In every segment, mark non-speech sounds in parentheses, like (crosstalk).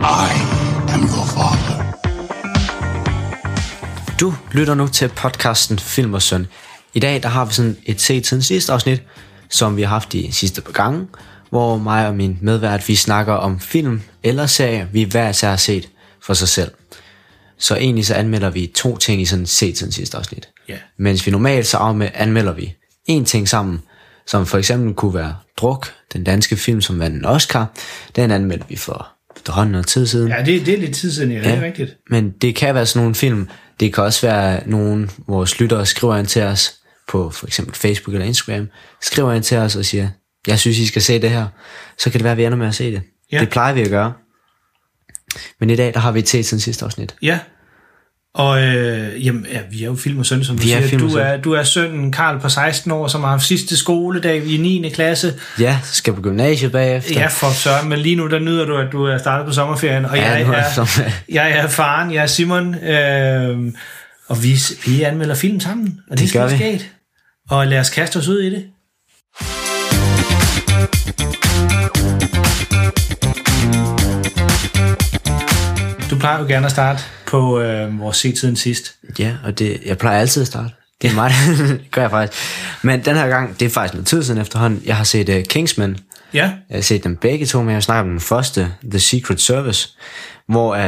I am your father. Du lytter nu til podcasten Film og Søn. I dag der har vi sådan et set siden sidste afsnit, som vi har haft de sidste par gange, hvor mig og min medvært vi snakker om film eller serier, vi hver især har set for sig selv. Så egentlig så anmelder vi to ting i sådan et set siden sidste afsnit. Ja. Mens vi normalt så anmelder vi en ting sammen, som for eksempel kunne være Druk, den danske film, som vandt en Oscar. Den anmeldte vi for efterhånden noget tid siden. Ja, det, det er lidt tid siden, ja, det er rigtigt. Men det kan være sådan nogle film, det kan også være nogle, vores lyttere skriver ind til os på for eksempel Facebook eller Instagram, skriver ind til os og siger, jeg synes, I skal se det her. Så kan det være, at vi ender med at se det. Ja. Det plejer vi at gøre. Men i dag, der har vi et set siden sidste afsnit. Ja. Og øh, jamen, ja, vi er jo film og søn, som du Vi er siger. Du er, du er sønnen Karl på 16 år, som har haft sidste skoledag i 9. klasse. Ja, skal på gymnasiet bagefter. Ja, for søren, men lige nu der nyder du, at du er startet på sommerferien. Og Ja, jeg, er jeg er, jeg er faren, jeg er Simon, øh, og vi, vi anmelder film sammen. Og det, Det skal vi. sket. Og lad os kaste os ud i det. Plejer jo gerne at starte på øh, vores se tiden sidst. Ja, og det, jeg plejer altid at starte. Det er mig, (laughs) det gør jeg faktisk. Men den her gang, det er faktisk noget tid siden efterhånden. Jeg har set uh, Kingsman. Ja, Jeg har set dem begge to, men jeg snakker om den første, The Secret Service, hvor uh,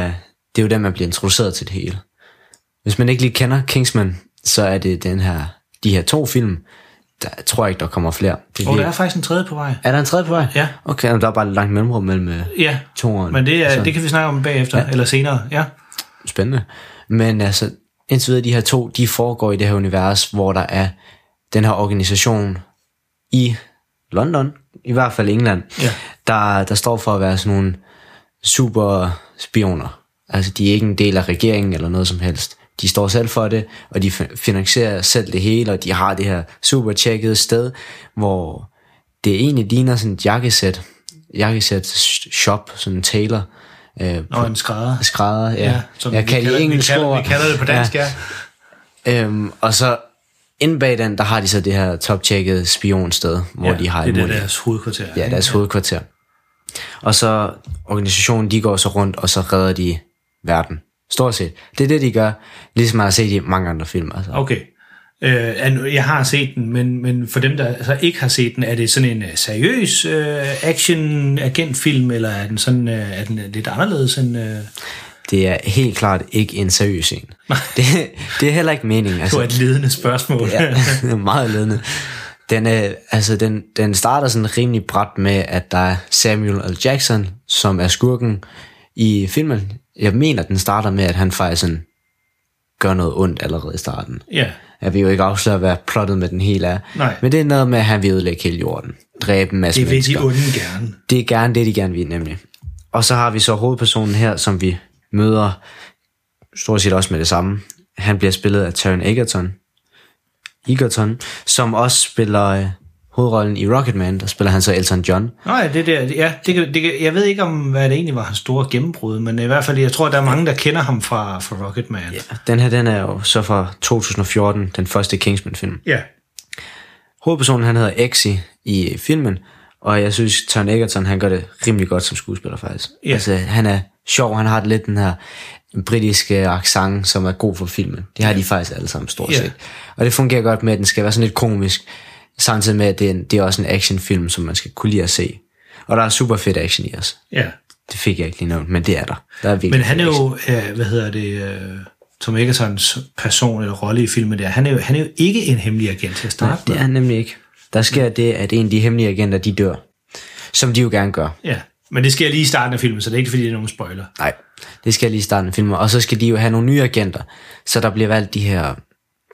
det er jo den, man bliver introduceret til det hele. Hvis man ikke lige kender Kingsman, så er det den her, de her to film, der tror jeg ikke, der kommer flere. Det og der er faktisk en tredje på vej. er der en tredje på vej? Ja. Okay, men der er bare langt mellemrum mellem uh, Ja, toeren. men det, er, Så- det kan vi snakke om bagefter, ja. eller senere. Ja. spændende. Men altså, indtil videre, de her to, de foregår i det her univers, hvor der er den her organisation i London, i hvert fald England, Ja. der, der står for at være sådan nogle super spioner. Altså, de er ikke en del af regeringen eller noget som helst. De står selv for det, og de fi- finansierer selv det hele, og de har det her super tjekkede sted, hvor det egentlig ligner sådan et jakkesæt, jakkesæt shop, sådan en tailor, øh, Og en skrædder. skrædder, ja. ja som jeg vi kan de engelske kalder, ord. vi kalder det på dansk, ja. ja. Øhm, og så inde bag den, der har de så det her top-tjekkede spionsted, hvor ja, de har det er deres hovedkvarter. Ja, deres hovedkvarter. Og så organisationen, de går så rundt, og så redder de verden. Stort set. Det er det, de gør, ligesom man har set i mange andre film. Altså. Okay. Øh, jeg har set den, men, men for dem, der altså ikke har set den, er det sådan en øh, seriøs øh, action-agentfilm, eller er den, sådan, øh, er den lidt anderledes end... Øh, Det er helt klart ikke en seriøs en. (laughs) Det, det er heller ikke meningen. det Altså. var et ledende spørgsmål. Ja, det (laughs) meget ledende. Den, er, altså, den, den starter sådan rimelig bræt med, at der er Samuel L. Jackson, som er skurken i filmen. Jeg mener, den starter med, at han faktisk sådan gør noget ondt allerede i starten. ja. Jeg vil jo ikke afsløre, hvad plottet med den hele er. Nej. Men det er noget med, at han vil ødelægge hele jorden. Dræbe en masse Det vil mennesker. de onde gerne. Det er gerne det, de gerne vil, nemlig. Og så har vi så hovedpersonen her, som vi møder stort set også med det samme. Han bliver spillet af Taron Egerton, Egerton som også spiller øh, hovedrollen i Rocketman. Der spiller han så Elton John. Nej, det der, ja, det, kan- det, kan- jeg ved ikke, om hvad det egentlig var hans store gennembrud, men i hvert fald, jeg tror, der er mange, der kender ham fra, fra Rocketman. Ja. Den her, den er jo så fra 2014, den første Kingsman-film. ja. Hovedpersonen, han hedder Exi i filmen, og jeg synes, Taron Egerton, han gør det rimelig godt som skuespiller faktisk. Ja. Altså, han er sjov, han har lidt den her britiske accent, som er god for filmen. Det har de faktisk alle sammen stort set. Og det fungerer godt med, at den skal være sådan lidt komisk, samtidig med, at det er, en, det er også en actionfilm, som man skal kunne lide at se. Og der er super fedt action i os. ja. Det fik jeg ikke lige nævnt, men det er der. der er virkelig Men han er jo, øh, hvad hedder det, øh, Tom Egertons person eller rolle i filmen der, han er jo, han er jo ikke en hemmelig agent til at starte Det er han nemlig ikke. Der sker det, at en af de hemmelige agenter, de dør. Som de jo gerne gør. Ja, men det sker lige i starten af filmen, så det er ikke fordi, det er nogen spoiler. Nej, det skal lige starte en film. Og så skal de jo have nogle nye agenter. Så der bliver valgt de her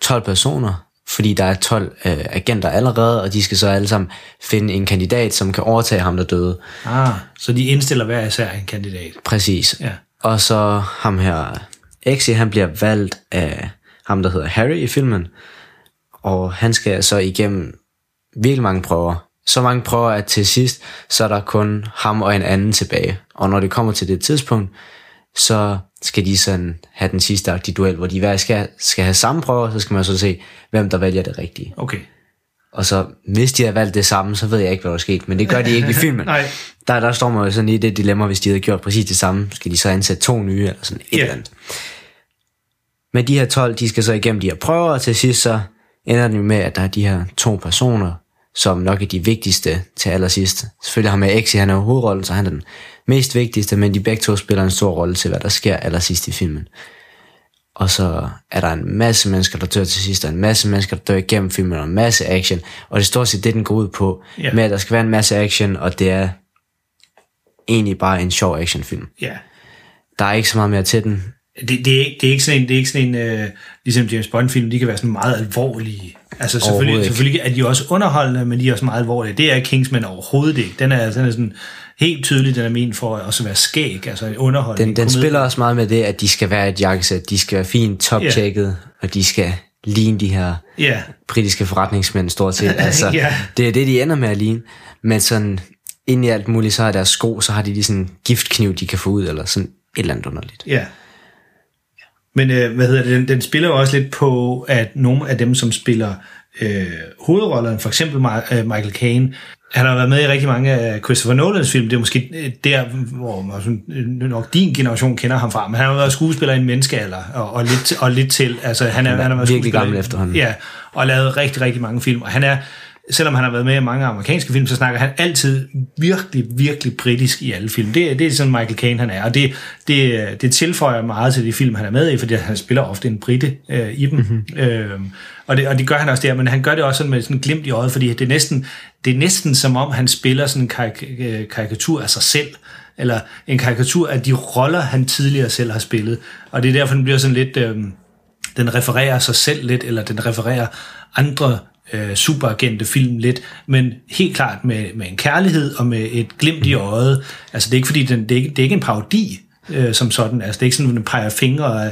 12 personer fordi der er 12 øh, agenter allerede, og de skal så alle sammen finde en kandidat, som kan overtage ham, der døde. Ah, så de indstiller hver især en kandidat. Præcis. Ja. Og så ham her, Exi, han bliver valgt af ham, der hedder Harry i filmen, og han skal så igennem virkelig mange prøver. Så mange prøver, at til sidst, så er der kun ham og en anden tilbage. Og når det kommer til det tidspunkt, så skal de sådan have den sidste aktive duel, hvor de hver skal, skal have samme prøver, så skal man så se, hvem der vælger det rigtige. Okay. Og så, hvis de har valgt det samme, så ved jeg ikke, hvad der er sket, men det gør de ikke i (laughs) filmen. Nej. Der, der står man jo sådan i det dilemma, hvis de havde gjort præcis det samme, skal de så ansætte to nye, eller sådan et Ja. eller andet. Men de her 12, de skal så igennem de her prøver, og til sidst så ender det med, at der er de her to personer, som nok er de vigtigste til allersidst. Selvfølgelig har med Exi, han er jo hovedrollen, så han er den mest vigtigste, men de begge to spiller en stor rolle til, hvad der sker allersidst i filmen. Og så er der en masse mennesker, der dør til sidst, og en masse mennesker, der dør igennem filmen, og en masse action. Og det er stort set det, den går ud på, Ja. med at der skal være en masse action, og det er egentlig bare en sjov actionfilm. Ja. Der er ikke så meget mere til den. Det, det, er, ikke, det er ikke sådan en, det er ikke sådan en øh, ligesom James Bond-film, de kan være sådan meget alvorlige. Altså selvfølgelig, selvfølgelig er de også underholdende, men de er også meget alvorlige. Det er Kingsman overhovedet ikke. Den er, den er sådan helt tydelig, den er ment for at også være skæg, altså en underholdende Den, den komedie. spiller også meget med det, at de skal være et jakkesæt, de skal være fint toptjekket, og de skal ligne de her Ja, britiske forretningsmænd stort set. (laughs) Altså, Ja. Det er det, de ender med at ligne. Men sådan, ind i alt muligt, så er deres sko, så har de lige sådan en giftkniv, de kan få ud, eller sådan et eller andet underligt. ja. Men øh, hvad hedder det, den, den spiller jo også lidt på, at nogle af dem, som spiller øh, hovedrollerne, for eksempel Ma- øh, Michael Caine, han har været med i rigtig mange af Christopher Nolans film. Det er måske øh, der, hvor man sådan, øh, nok din generation kender ham fra. Men han har været skuespiller i en menneskealder, og, og, lidt, og lidt til. Altså, han, er, han, har været virkelig gammel efterhånden. Ja, og lavet rigtig, rigtig mange film. Og han er, selvom han har været med i mange amerikanske film, så snakker han altid virkelig, virkelig britisk i alle film. Det, det er sådan Michael Caine, han er. Og det, det, det tilføjer meget til de film, han er med i, fordi han spiller ofte en brite øh, i dem. Mm-hmm. Øh, og, det, og det gør han også der, men han gør det også sådan med sådan en glimt i øjet, fordi det er næsten, det er næsten som om, han spiller sådan en karik- øh, karikatur af sig selv eller en karikatur af de roller, han tidligere selv har spillet. Og det er derfor, den bliver sådan lidt... Øh, den refererer sig selv lidt, eller den refererer andre øh, superagente film lidt, men helt klart med, med en kærlighed og med et glimt i øjet. Altså det er ikke fordi, den, det, er ikke, det er ikke en parodi øh, som sådan, altså det er ikke sådan, at den peger fingre af,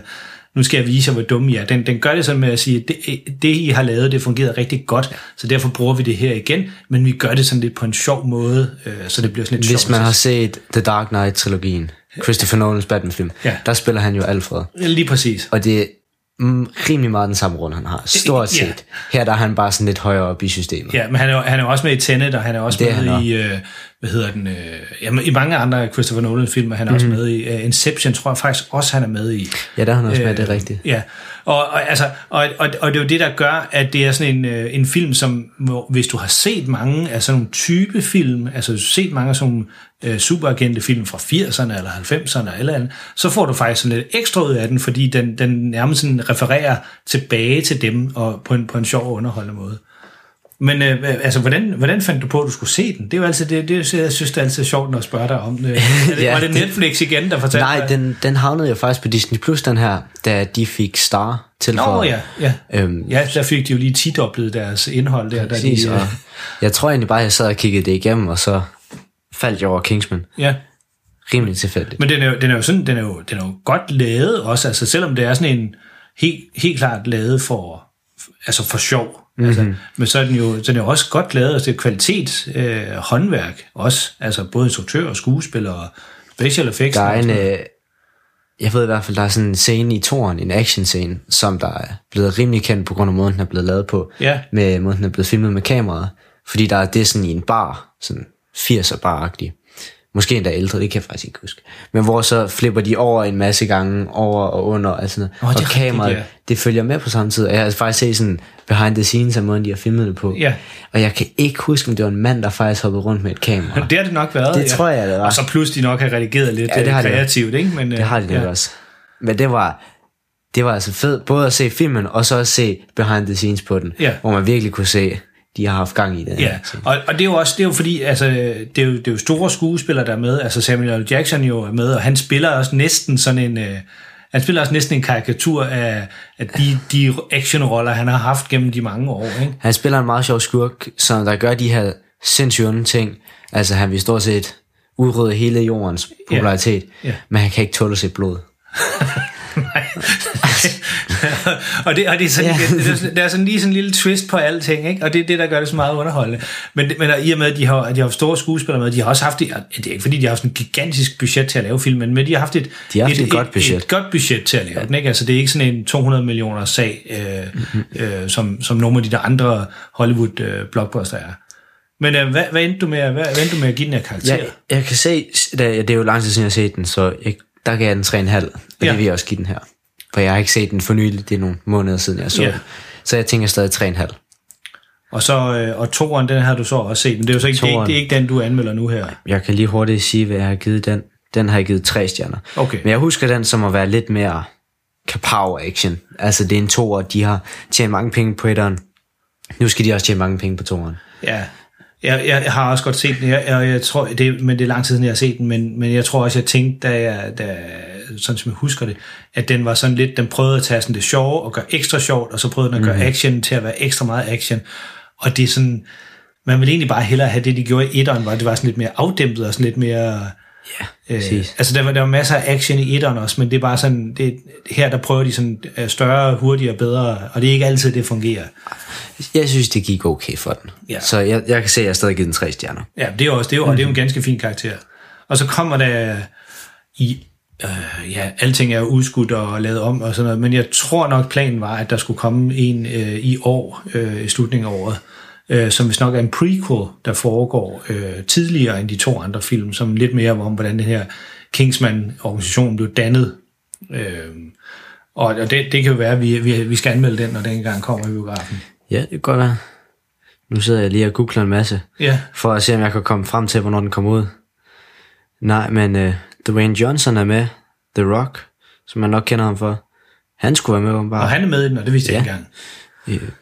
nu skal jeg vise jer, hvor dumme I er. Den, den gør det sådan med at sige, det, det I har lavet, det fungerede rigtig godt, så derfor bruger vi det her igen, men vi gør det sådan lidt på en sjov måde, øh, så det bliver sådan lidt Hvis sjovt. man har set The Dark Knight-trilogien, Christopher Nolans Batman-film, Ja. der spiller han jo Alfred. Lige præcis. Og det mm, rimelig meget den samme runde, han har. Stort Ja. set. Her der er han bare sådan lidt højere op i systemet. Ja, men han er, han er også med i Tenet, og han er også Det er med han i, øh, hvad hedder den, øh, jamen, i mange andre Christopher Nolan-film er han mm. også med i. Uh, Inception tror jeg faktisk også, han er med i. Ja, der er han også med, det er rigtigt. Ja, og, og, altså, og, og, og det er jo det, der gør, at det er sådan en, øh, en film, som hvor, hvis du har set mange af sådan nogle type film, altså hvis du har set mange af sådan øh, superagente film fra 80'erne eller 90'erne eller andet, så får du faktisk sådan lidt ekstra ud af den, fordi den, den nærmest sådan refererer tilbage til dem og på en, på en sjov og underholdende måde. Men øh, altså, hvordan, hvordan fandt du på, at du skulle se den? Det er jo altid det, det jeg synes, det er altid sjovt, når jeg spørger dig om det. (laughs) Det Ja, var det det- Netflix igen, der fortalte Nej, dig? den, den havnede jo faktisk på Disney Plus, den her, da de fik Star til Nå for. ja, ja. Øhm, Ja, der fik de jo lige tidoblet deres indhold der. Da Præcis, de, og jeg tror egentlig bare, jeg sad og kiggede det igennem, og så faldt jeg over Kingsman. ja. Rimelig tilfældigt. Men den er, jo, den er jo sådan, den er jo, den er jo godt lavet også, altså selvom det er sådan en helt, helt klart lavet for, altså for sjov. Mm-hmm. Altså, men så er den jo, den er jo også godt lavet, altså det er kvalitet, øh, håndværk også, altså både instruktør og skuespiller og special effects. Der er en, øh, jeg ved i hvert fald, der er sådan en scene i toren, en action scene, som der er blevet rimelig kendt på grund af måden, den er blevet lavet på. Ja. Med måden, den er blevet filmet med kameraet. Fordi der er det sådan i en bar, sådan 80'er bar-agtig. Måske endda ældre, det kan jeg faktisk ikke huske. Men hvor så flipper de over en masse gange, over og under, og sådan noget. Er og rigtigt, kameraet, ja. det følger med på samme tid. Og jeg har faktisk set sådan behind the scenes af måden, de har filmet det på. Ja. Og jeg kan ikke huske, om det var en mand, der faktisk hoppede rundt med et kamera. (laughs) Det har det nok været. Det tror jeg, det var. Og så pludselig nok har redigeret lidt Ja, det ja, har de kreativt, ikke? Men, Det har de ja. ja. også. Men det var, det var altså fedt, både at se filmen, og så at se behind the scenes på den, Ja. hvor man virkelig kunne se, de har haft gang i det. Ja, og, og det er jo også det er jo fordi, altså, det, er jo, det er jo store skuespillere, der er med. Altså Samuel L. Jackson jo er med, og han spiller også næsten sådan en... Øh, Han spiller også næsten en karikatur af, af de, de actionroller, han har haft gennem de mange år. Ikke? Han spiller en meget sjov skurk, som der gør de her sindssyge ting. Altså han vil stort set udrydde hele jordens popularitet, Ja. men han kan ikke tåle at se blod. (laughs) (laughs) (laughs) og det, og det, er sådan, Ja. ja. det, det, der er sådan lige sådan en lille twist på alting, ikke? og det er det, der gør det så meget underholdende. Men, men i og med, at de har, at de har haft store skuespillere med, de har også haft, det det er ikke fordi, de har haft en gigantisk budget til at lave filmen, men de har haft et, De har haft et, et godt budget. Et, godt budget til at lave ja. den, ikke? Altså det er ikke sådan en 200 millioner sag, øh, øh, som, som nogle af de der andre Hollywood-blockbuster er. Men øh, hvad, hvad, endte du med, hvad, hvad endte du med at give den her karakter? Jeg, jeg kan se, det er jo lang tid siden, jeg har set den, så jeg, der gav jeg den 3,5, og ja. Ja. det vil jeg også give den her. For jeg har ikke set den for nylig, det er nogle måneder siden, jeg så den. Så jeg tænker stadig 3,5. Og så øh, og toeren, den har du så også set, men det er jo så ikke, det er ikke, det er ikke den, du anmelder nu her. Jeg kan lige hurtigt sige, hvad jeg har givet den. Den har jeg givet 3 stjerner. Okay. Men jeg husker den som at være lidt mere kapow action. Altså det er en toer, de har tjent mange penge på etteren. Nu skal de også tjene mange penge på toeren. Ja, jeg, jeg har også godt set den, jeg, jeg, jeg tror, det, men det er lang tid siden, jeg har set den, men, men jeg tror også, jeg tænkte, da jeg, da, sådan som jeg husker det, at den var sådan lidt, den prøvede at tage sådan det sjove og gøre ekstra sjovt, og så prøvede den at gøre action til at være ekstra meget action. Og det er sådan, man vil egentlig bare hellere have det, de gjorde i etteren, var det var sådan lidt mere afdæmpet og sådan lidt mere... Ja, Øh, altså der var, der var masser af action i etteren også, men det er bare sådan, det, her der prøver de sådan øh, større, hurtigere, bedre, og det er ikke altid, det fungerer. Jeg synes, det gik okay for den. Ja. Så jeg, jeg kan se, at jeg stadig givet den 3 stjerner. Ja, det er også, det er og det er jo en ganske fin karakter. Og så kommer der i, øh, ja, alting er udskudt og lavet om og sådan noget, men jeg tror nok planen var, at der skulle komme en øh, i år, øh, i slutningen af året, øh, som hvis nok er en prequel, der foregår øh, tidligere end de to andre film, som lidt mere om, hvordan den her Kingsman-organisation blev dannet. Øh, og og det, det kan jo være, at vi, vi, vi skal anmelde den, når den engang kommer i biografen. Ja, det kan godt være. Nu sidder jeg lige og googler en masse, Ja, for at se, om jeg kan komme frem til, hvornår den kommer ud. Nej, men uh, Dwayne Johnson er med. The Rock, som man nok kender ham for. Han skulle være med, og bare. han er med i den, og det vidste jeg Ja. ikke engang.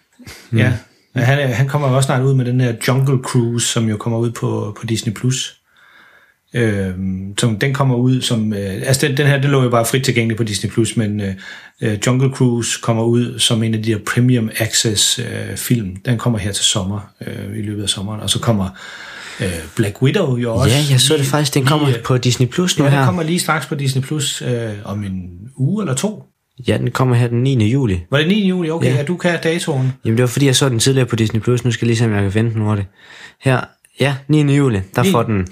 Ja, ja han, han kommer også snart ud med den her Jungle Cruise, som jo kommer ud på, på Disney+. Plus. Øhm, som den kommer ud som... Øh, altså den, den her, den lå jo bare frit tilgængelig på Disney+, Plus, men øh, øh, Jungle Cruise kommer ud som en af de her Premium Access øh, film. Den kommer her til sommer, øh, i løbet af sommeren. Og så kommer øh, Black Widow jo også. Ja, jeg så det lige- faktisk. Den lige, kommer øh, på Disney Plus nu Ja, den her. kommer lige straks på Disney Plus øh, om en uge eller to. Ja, den kommer her den 9. juli. Var det 9. juli? Okay, Ja. ja. du kan datoen. Jamen det var fordi, jeg så den tidligere på Disney Plus. Nu skal jeg lige se, om jeg kan finde den hurtigt. Her, ja, 9. juli, der Ni- får den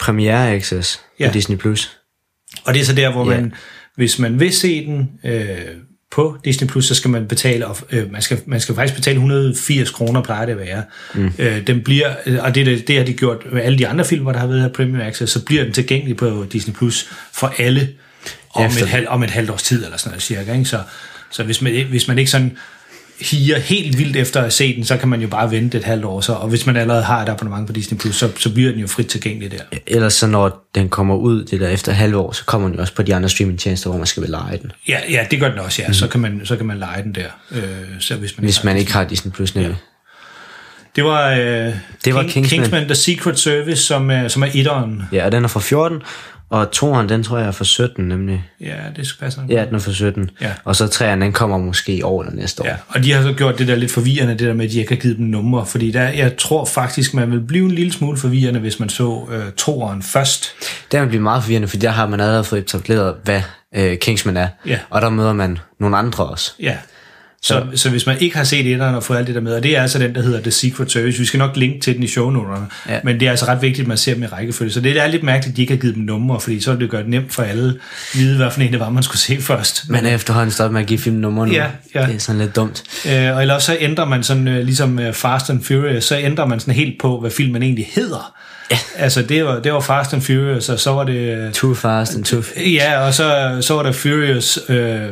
premiere access Ja. på Disney Plus. Og det er så der, hvor Ja. man, hvis man vil se den øh, på Disney+, Plus, så skal man betale, og, øh, man, skal, man skal faktisk betale 180 kroner, plejer det at være. Mm. Øh, den bliver, øh, og det, det, har de gjort med alle de andre film, der har været her Premium Access, så bliver den tilgængelig på Disney Plus for alle om Efter- et, halv, om et halvt års tid, eller sådan noget cirka. Ikke? Så, så hvis, man, hvis man ikke sådan higer helt vildt efter at se den, så kan man jo bare vente et halvt år. Så, og hvis man allerede har et abonnement på Disney+, Plus, så, så bliver den jo frit tilgængelig der. Ellers så når den kommer ud, det der efter halve år, så kommer den jo også på de andre streamingtjenester, hvor man skal vel lege den. Ja, ja, det gør den også, ja. Mm. Så, kan man, så kan man lege den der. Øh, så hvis man, Hvis har man ikke har Disney Plus nemlig. Det var, øh, Det var King, Kingsman. Kingsman The Secret Service, som er, som er etteren. Ja, og den er fra 14, og toeren, den tror jeg er fra 17 nemlig. Ja, det skal passe nok. Ja, den er fra 17. Ja. Og så træerne, den kommer måske i år eller næste år. Ja, og de har så gjort det der lidt forvirrende, det der med, at de ikke har givet dem numre, fordi der, jeg tror faktisk, man vil blive en lille smule forvirrende, hvis man så øh, toeren først. Det vil blive meget forvirrende, for der har man allerede fået etableret, hvad øh, Kingsman er. Ja. Og der møder man nogle andre også. Ja. Så, så hvis man ikke har set etteren og fået alt det der med, og det er altså den, der hedder The Secret Service, vi skal nok linke til den i shownoterne, Ja. ja. men det er altså ret vigtigt, at man ser dem i rækkefølge. Så det er lidt mærkeligt, at de ikke har givet dem numre, fordi så ville det gøre det nemt for alle at vide, hvad for en det var, man skulle se først. Man er efterhånden stoppet med at give film nummer nu. Ja, ja. Det er sådan lidt dumt. Øh, og ellers så ændrer man sådan, øh, ligesom øh, Fast and Furious, så ændrer man sådan helt på, hvad filmen egentlig hedder. Ja. Altså, det var, det var Fast and Furious, og så var det... øh, Too fast and too... Ja, og så, så var der Furious, øh,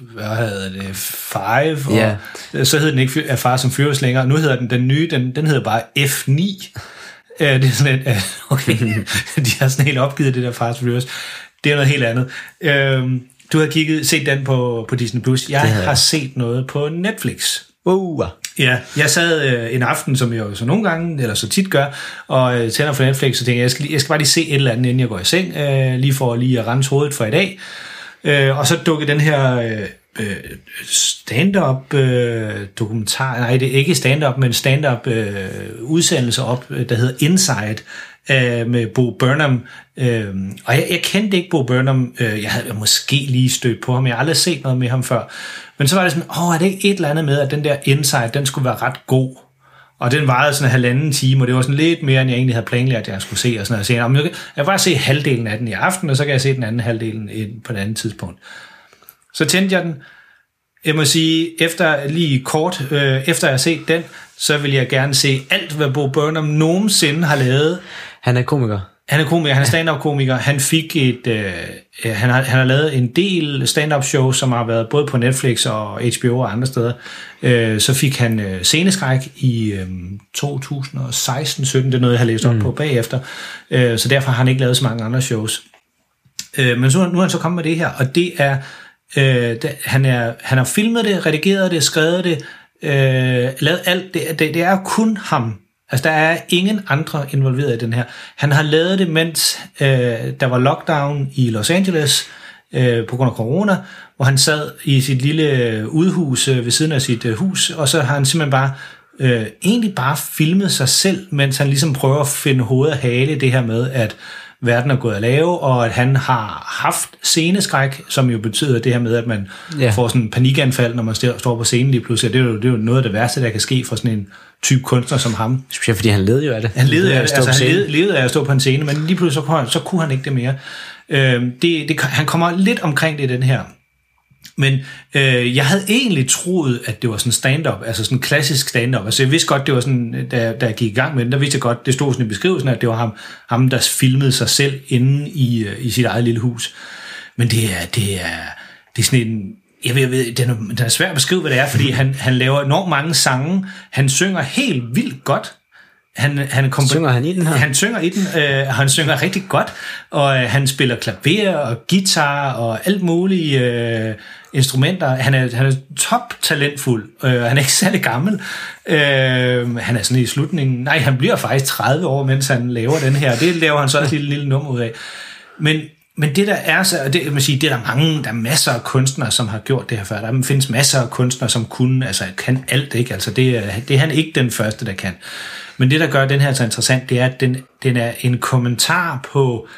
hvad hedder det, 5, og Ja. så hed den ikke Fu- Fast and Furious længere. Nu hedder den den nye, den, den hedder bare F9. Øh, det er sådan øh, (laughs) okay, de har sådan helt opgivet det der Fast Furious. Det er noget helt andet. Øh, du har kigget, set den på, på Disney+. Plus. Jeg har jeg. set noget på Netflix. Uh, Ja, jeg sad øh, en aften, som jeg jo så nogle gange, eller så tit gør, og øh, tænder for Netflix, og tænker, jeg skal, jeg skal bare lige se et eller andet, inden jeg går i seng, øh, lige for lige at rense hovedet for i dag. Øh, og så dukkede den her øh, øh, stand-up øh, dokumentar, nej det er ikke stand-up, men stand-up øh, udsendelse op, øh, der hedder Inside, øh, med Bo Burnham. Øh, og jeg, jeg kendte ikke Bo Burnham, øh, jeg havde måske lige stødt på ham, jeg har aldrig set noget med ham før. Men så var det sådan, åh, er det ikke et eller andet med, at den der Inside, den skulle være ret god? Og den varede sådan en halvanden time, og det var sådan lidt mere, end jeg egentlig havde planlagt, at jeg skulle se. Og sådan noget. Jeg, jeg, jeg kan bare se halvdelen af den i aften, og så kan jeg se den anden halvdelen på et andet tidspunkt. Så tændte jeg den. Jeg må sige, efter lige kort, øh, efter jeg har set den, så vil jeg gerne se alt, hvad Bo Burnham nogensinde har lavet. Han er komiker. Han er komiker, han er stand-up komiker. Han fik et, øh, han, har, han har lavet en del stand-up shows, som har været både på Netflix og HBO og andre steder. Øh, så fik han øh, sceneskræk i øh, 2016-17, det er noget, jeg har læst op mm. på bagefter. Øh, så derfor har han ikke lavet så mange andre shows. Øh, men så, nu er han så kommet med det her, og det er, øh, det, han, er han har filmet det, redigeret det, skrevet det, øh, lavet alt. Det, det, det er kun ham, Altså, der er ingen andre involveret i den her. Han har lavet det, mens øh, der var lockdown i Los Angeles øh, på grund af corona, hvor han sad i sit lille udhus øh, ved siden af sit øh, hus, og så har han simpelthen bare øh, egentlig bare filmet sig selv, mens han ligesom prøver at finde hoved og hale det her med, at verden er gået at lave, og at han har haft sceneskræk, som jo betyder det her med, at man ja. får sådan en panikanfald, når man står på scenen lige pludselig. Det er, jo, det er jo noget af det værste, der kan ske for sådan en type kunstner som ham. Specielt fordi han levede jo af det. Han levede, af, altså, han levede, levede af at stå på en scene, men lige pludselig så kunne han, så kunne han ikke det mere. Øh, det, det, han kommer lidt omkring det i den her. Men øh, jeg havde egentlig troet, at det var sådan stand-up, altså sådan klassisk stand-up. Altså jeg vidste godt, det var sådan, da, da jeg gik i gang med den, der vidste jeg godt, det stod sådan i beskrivelsen, at det var ham, ham der filmede sig selv inde i, øh, i sit eget lille hus. Men det er, det er, det er sådan en, jeg ved, jeg ved den, er, den er svært at beskrive, hvad det er, fordi han, han laver enormt mange sange. Han synger helt vildt godt. Han, han kom, synger han i den her? Han synger i den. Øh, han synger rigtig godt, og øh, han spiller klaver og guitar og alt muligt øh, instrumenter. Han er, han er top talentfuld. Øh, han er ikke særlig gammel. Øh, han er sådan i slutningen... Nej, han bliver faktisk 30 år, mens han laver den her. Det laver han så et lille, lille nummer ud af. Men men det der er så, og det, man siger, det er der mange, der er masser af kunstnere, som har gjort det her før. Der findes masser af kunstnere, som kunne, altså kan alt, ikke? Altså det, er, det er han ikke den første, der kan. Men det, der gør den her så interessant, det er, at den, den er en kommentar på,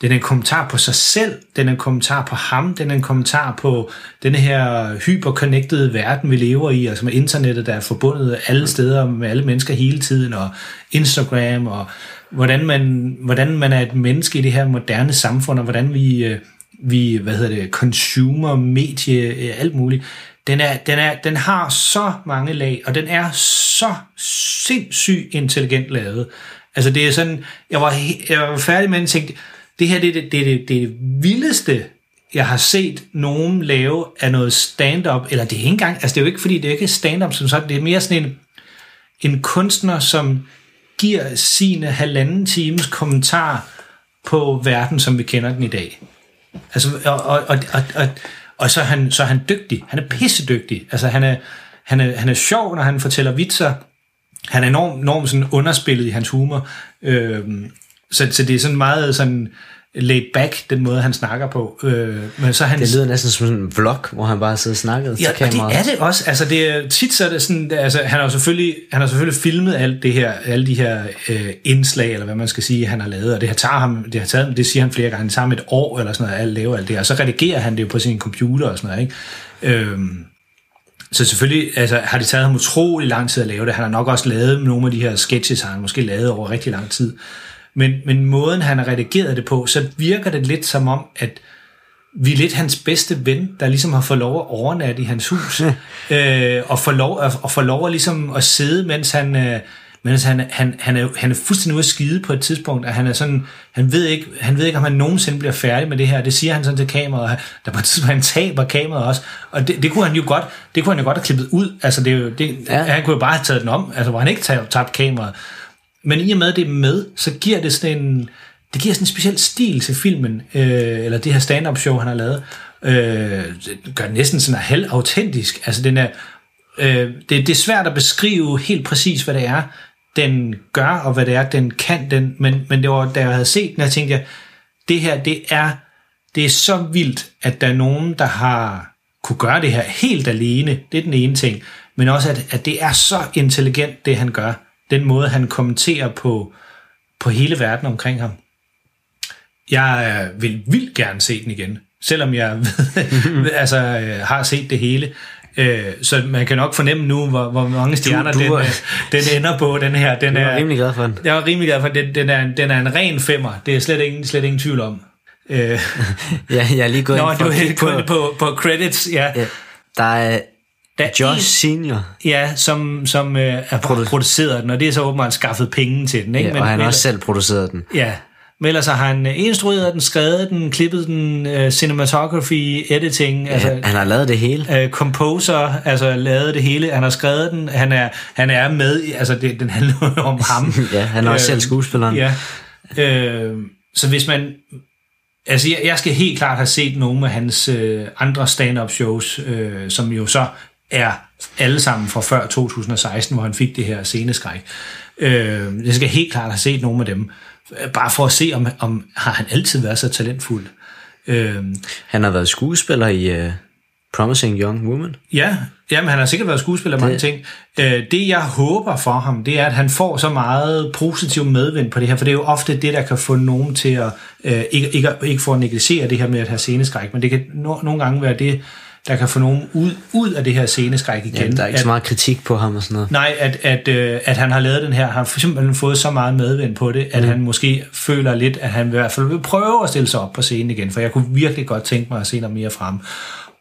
den er en kommentar på sig selv, den er en kommentar på ham, den er en kommentar på den her hyperconnected verden, vi lever i, altså med internettet, der er forbundet alle steder med alle mennesker hele tiden, og Instagram, og hvordan man, hvordan man er et menneske i det her moderne samfund, og hvordan vi, øh, vi hvad hedder det, consumer, medie, øh, alt muligt. Den, er, den, er, den har så mange lag, og den er så sindssygt intelligent lavet. Altså det er sådan, jeg var, jeg var færdig med den tænkte, det her det er det, det, det, det vildeste, jeg har set nogen lave af noget stand-up, eller det er ikke engang, altså det er jo ikke fordi, det er ikke stand-up som sådan, det er mere sådan en, en kunstner, som giver sine halvanden times kommentar på verden, som vi kender den i dag. Altså, og, og, og, og, og, og så, er han, så er han dygtig. Han er pissedygtig. Altså, han er, han er, han er sjov, når han fortæller vitser. Han er enormt, enormt sådan underspillet i hans humor. Øh, så, så det er sådan meget sådan laid back, den måde, han snakker på. Øh, men så han, det lyder næsten som en vlog, hvor han bare sidder og snakker ja, til kameraet. det er det også. Altså, det er, tit så er det sådan, altså, han har selvfølgelig, han har selvfølgelig filmet alt det her, alle de her øh, indslag, eller hvad man skal sige, han har lavet, og det har taget ham, det har taget, det siger han flere gange, det tager ham et år, eller sådan noget, at lave alt det her, og så redigerer han det jo på sin computer og sådan noget, ikke? Øhm, så selvfølgelig altså, har det taget ham utrolig lang tid at lave det. Han har nok også lavet nogle af de her sketches, han måske lavet over rigtig lang tid. Men, men måden, han har redigeret det på, så virker det lidt som om, at vi er lidt hans bedste ven, der ligesom har fået lov at overnatte i hans hus, øh, og får lov, at, og får lov at, ligesom at sidde, mens han... Øh, mens han, han, han, er, han er fuldstændig ude at skide på et tidspunkt, at han er sådan, han ved ikke, han ved ikke, om han nogensinde bliver færdig med det her. Det siger han sådan til kameraet. Der på et tidspunkt, han taber kameraet også. Og det, det, kunne han jo godt, det kunne han jo godt have klippet ud. Altså, det, det, ja. han kunne jo bare have taget den om, altså, hvor han ikke tabt kameraet. Men i og med, at det er med, så giver det sådan en, det giver sådan en speciel stil til filmen, øh, eller det her stand-up show, han har lavet. Øh, det gør det næsten sådan halv autentisk. Altså den er, øh, det, det er svært at beskrive helt præcis, hvad det er, den gør, og hvad det er, den kan. Den, men, men det var, da jeg havde set den, jeg tænkte jeg, det her, det er det er så vildt, at der er nogen, der har kunne gøre det her helt alene. Det er den ene ting. Men også, at, at det er så intelligent, det han gør. Den måde, han kommenterer på, på hele verden omkring ham. Jeg øh, vil vildt gerne se den igen, selvom jeg (laughs) ved, altså, øh, har set det hele. Øh, så man kan nok fornemme nu, hvor, hvor mange stjerner du den, var- øh, den ender på, den her. Den Du var er, rimelig glad for den. Jeg er rimelig glad for, den. Den er, en- den er en ren femmer. Det er slet ingen, slet ingen tvivl om. Øh, (laughs) Ja, jeg er lige gået Nå, ind for du er på, på, på credits, ja. ja, der er Der er Josh en- Senior, Ja, som, som øh, er Produ- produceret den, og det er så åbenbart skaffet penge til den. Ikke? ja, og han har også selv produceret den. Ja, men ellers har han instrueret den, skrevet den, klippet den, øh, cinematography, editing, altså Han, har lavet det hele. øh, composer, altså lavet det hele. Han har skrevet den, han er, han er med, i- altså det, den handler jo om (laughs) ham. Ja, han er også selv skuespilleren. Ja, øh, så hvis man, altså jeg, jeg skal helt klart have set nogle af hans øh, andre stand-up shows, øh, som jo så er alle sammen fra før 2016, hvor han fik det her sceneskræk. Øh, jeg skal helt klart have set nogle af dem, bare for at se, om, om har han altid været så talentfuld. Øh, Han har været skuespiller i uh, Promising Young Woman. Ja, jamen han har sikkert været skuespiller mange Det- ting. Øh, det jeg håber for ham, det er, at han får så meget positiv medvind på det her, for det er jo ofte det, der kan få nogen til at, øh, ikke, ikke, ikke få at negligere det her med at have sceneskræk, men det kan no, nogle gange være det, der kan få nogen ud, ud af det her sceneskræk igen. Ja, der er ikke at, så meget kritik på ham og sådan noget. Nej, at, at, øh, at han har lavet den her, han har for simpelthen fået så meget medvind på det, at mm. han måske føler lidt, at han i hvert fald vil prøve at stille sig op på scenen igen, for jeg kunne virkelig godt tænke mig at se noget mere frem.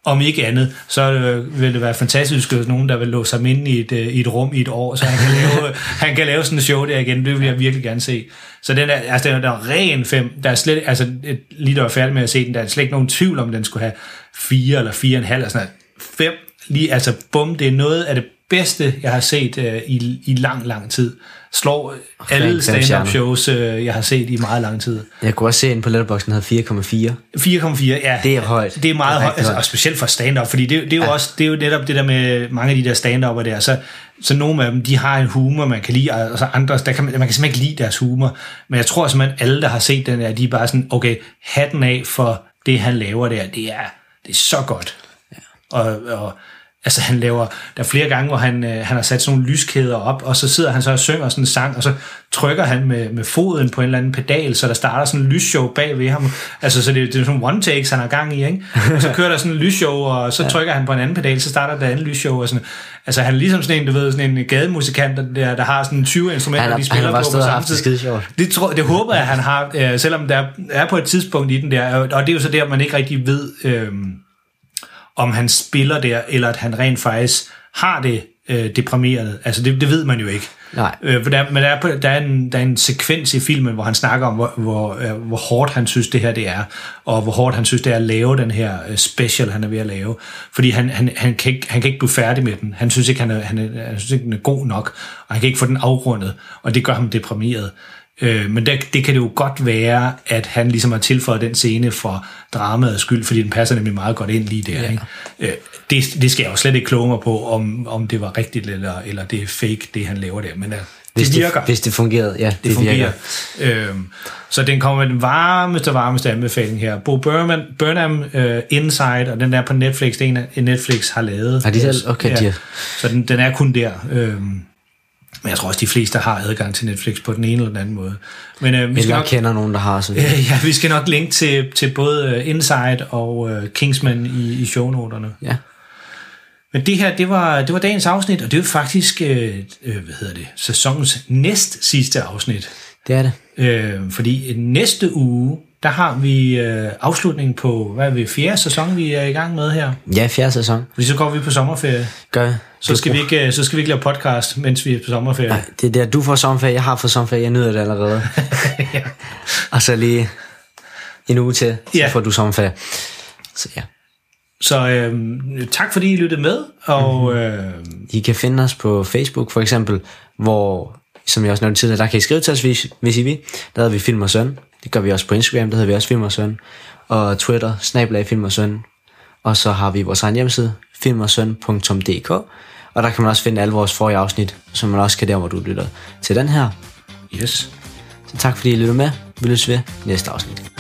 Om ikke andet, så øh, vil det være fantastisk, hvis nogen, der vil låse sig inde i et, øh, i et rum i et år, så han kan lave, (laughs) han kan lave sådan en show der igen. Det vil jeg virkelig gerne se. Så den er, altså, den er, den er ren fem. Der er slet, altså, et, lige da jeg var færdig med at se den, der er slet ikke nogen tvivl om, den skulle have fire eller fire og en halv eller sådan noget. Fem, lige, altså bum, det er noget af det bedste, jeg har set øh, i, i lang, lang tid. Slår alle stand-up shows, øh, jeg har set i meget lang tid. Jeg kunne også se en på Letterboxd, den havde 4,4. 4,4, ja. Det er højt. Det er meget Det er højt, altså, højt. og specielt for stand-up, fordi det, det, er jo ja. også, det er jo netop det der med mange af de der stand-upper der, så, så nogle af dem, de har en humor, man kan lide, og så andre, der kan man, man kan simpelthen ikke lide deres humor, men jeg tror simpelthen, alle, der har set den der, de er bare sådan, okay, hatten af for det, han laver der, det er, det er så godt. Ja. Og, og Altså han laver, der er flere gange, hvor han, øh, han har sat sådan nogle lyskæder op, og så sidder han så og synger sådan en sang, og så trykker han med, med foden på en eller anden pedal, så der starter sådan en lysshow bag ved ham. Altså så det, det er sådan one takes, han har gang i, ikke? Og så kører der sådan en lysshow, og så (laughs) trykker han på en anden pedal, så starter der andet lysshow, og sådan. Altså han er ligesom sådan en, du ved, sådan en gademusikant, der, der har sådan 20 instrumenter, har- de spiller på på samme tid. Det, tror, det håber jeg, han har, øh, selvom der er på et tidspunkt i den der, og det er jo så der, man ikke rigtig ved, øh, om han spiller der, eller at han rent faktisk har det øh, deprimeret. Altså det, det ved man jo ikke. Nej. Øh, der, men der er, på, der, er en, der er en sekvens i filmen, hvor han snakker om, hvor, hvor, øh, hvor hårdt han synes, det her det er, og hvor hårdt han synes, det er at lave den her øh, special, han er ved at lave. Fordi han, han, han, kan, ikke, han kan ikke blive færdig med den. Han synes ikke, han er, han er, han synes ikke, den er god nok, og han kan ikke få den afrundet, og det gør ham deprimeret. Øh, men det, det kan det jo godt være, at han ligesom har tilføjet den scene for dramaets skyld, fordi den passer nemlig meget godt ind lige der. Ja. Ikke? Øh, det, det skal jeg jo slet ikke kloge mig på, om, om det var rigtigt, eller, eller det er fake, det han laver der. Men øh, Hvis det virker. hvis det fungerede, ja, det, det fungerer. virker. Øhm, så den kommer med den varmeste, varmeste anbefaling her. Bo Burnham, Burnham uh, Inside, og den der på Netflix, det er en, Netflix har lavet. Har de selv? Okay, ja. de har- Så den, den er kun der. Øhm, men jeg tror også, de fleste har adgang til Netflix på den ene eller den anden måde. Men øh, vi, skal Eller nok, kender nogen, der har sådan. (laughs) øh, ja, vi skal nok linke til, til både øh, Inside og øh, Kingsman i, i shownoterne. Ja. Men det her, det var, det var dagens afsnit, og det er faktisk, øh, øh, hvad hedder det, sæsonens næst sidste afsnit. Det er det. Øh, fordi næste uge, der har vi øh, afslutningen på, hvad er vi, fjerde sæson, vi er i gang med her. Ja, fjerde sæson. Fordi så går vi på sommerferie. Gør Så skal, vi ikke, øh, så skal vi ikke lave podcast, mens vi er på sommerferie. Nej, det er der, du får sommerferie, jeg har fået sommerferie, jeg nyder det allerede. (laughs) Og så lige en uge til, så Ja. får du sommerferie. Så ja. Så øh, tak fordi I lyttede med, og øh, I kan finde os på Facebook for eksempel, hvor, som jeg også nævnte tidligere, der kan I skrive til os, hvis, hvis I vil. Der hedder vi Film og Søn. Det gør vi også på Instagram, der hedder vi også Film og Søn. Og Twitter, snablag Film og Søn. Og så har vi vores egen hjemmeside, filmersøn.dk. Og der kan man også finde alle vores forrige afsnit, som man også kan der, hvor du lytter til den her. Yes. Så tak fordi I lyttede med. Vi lyttes ved næste afsnit.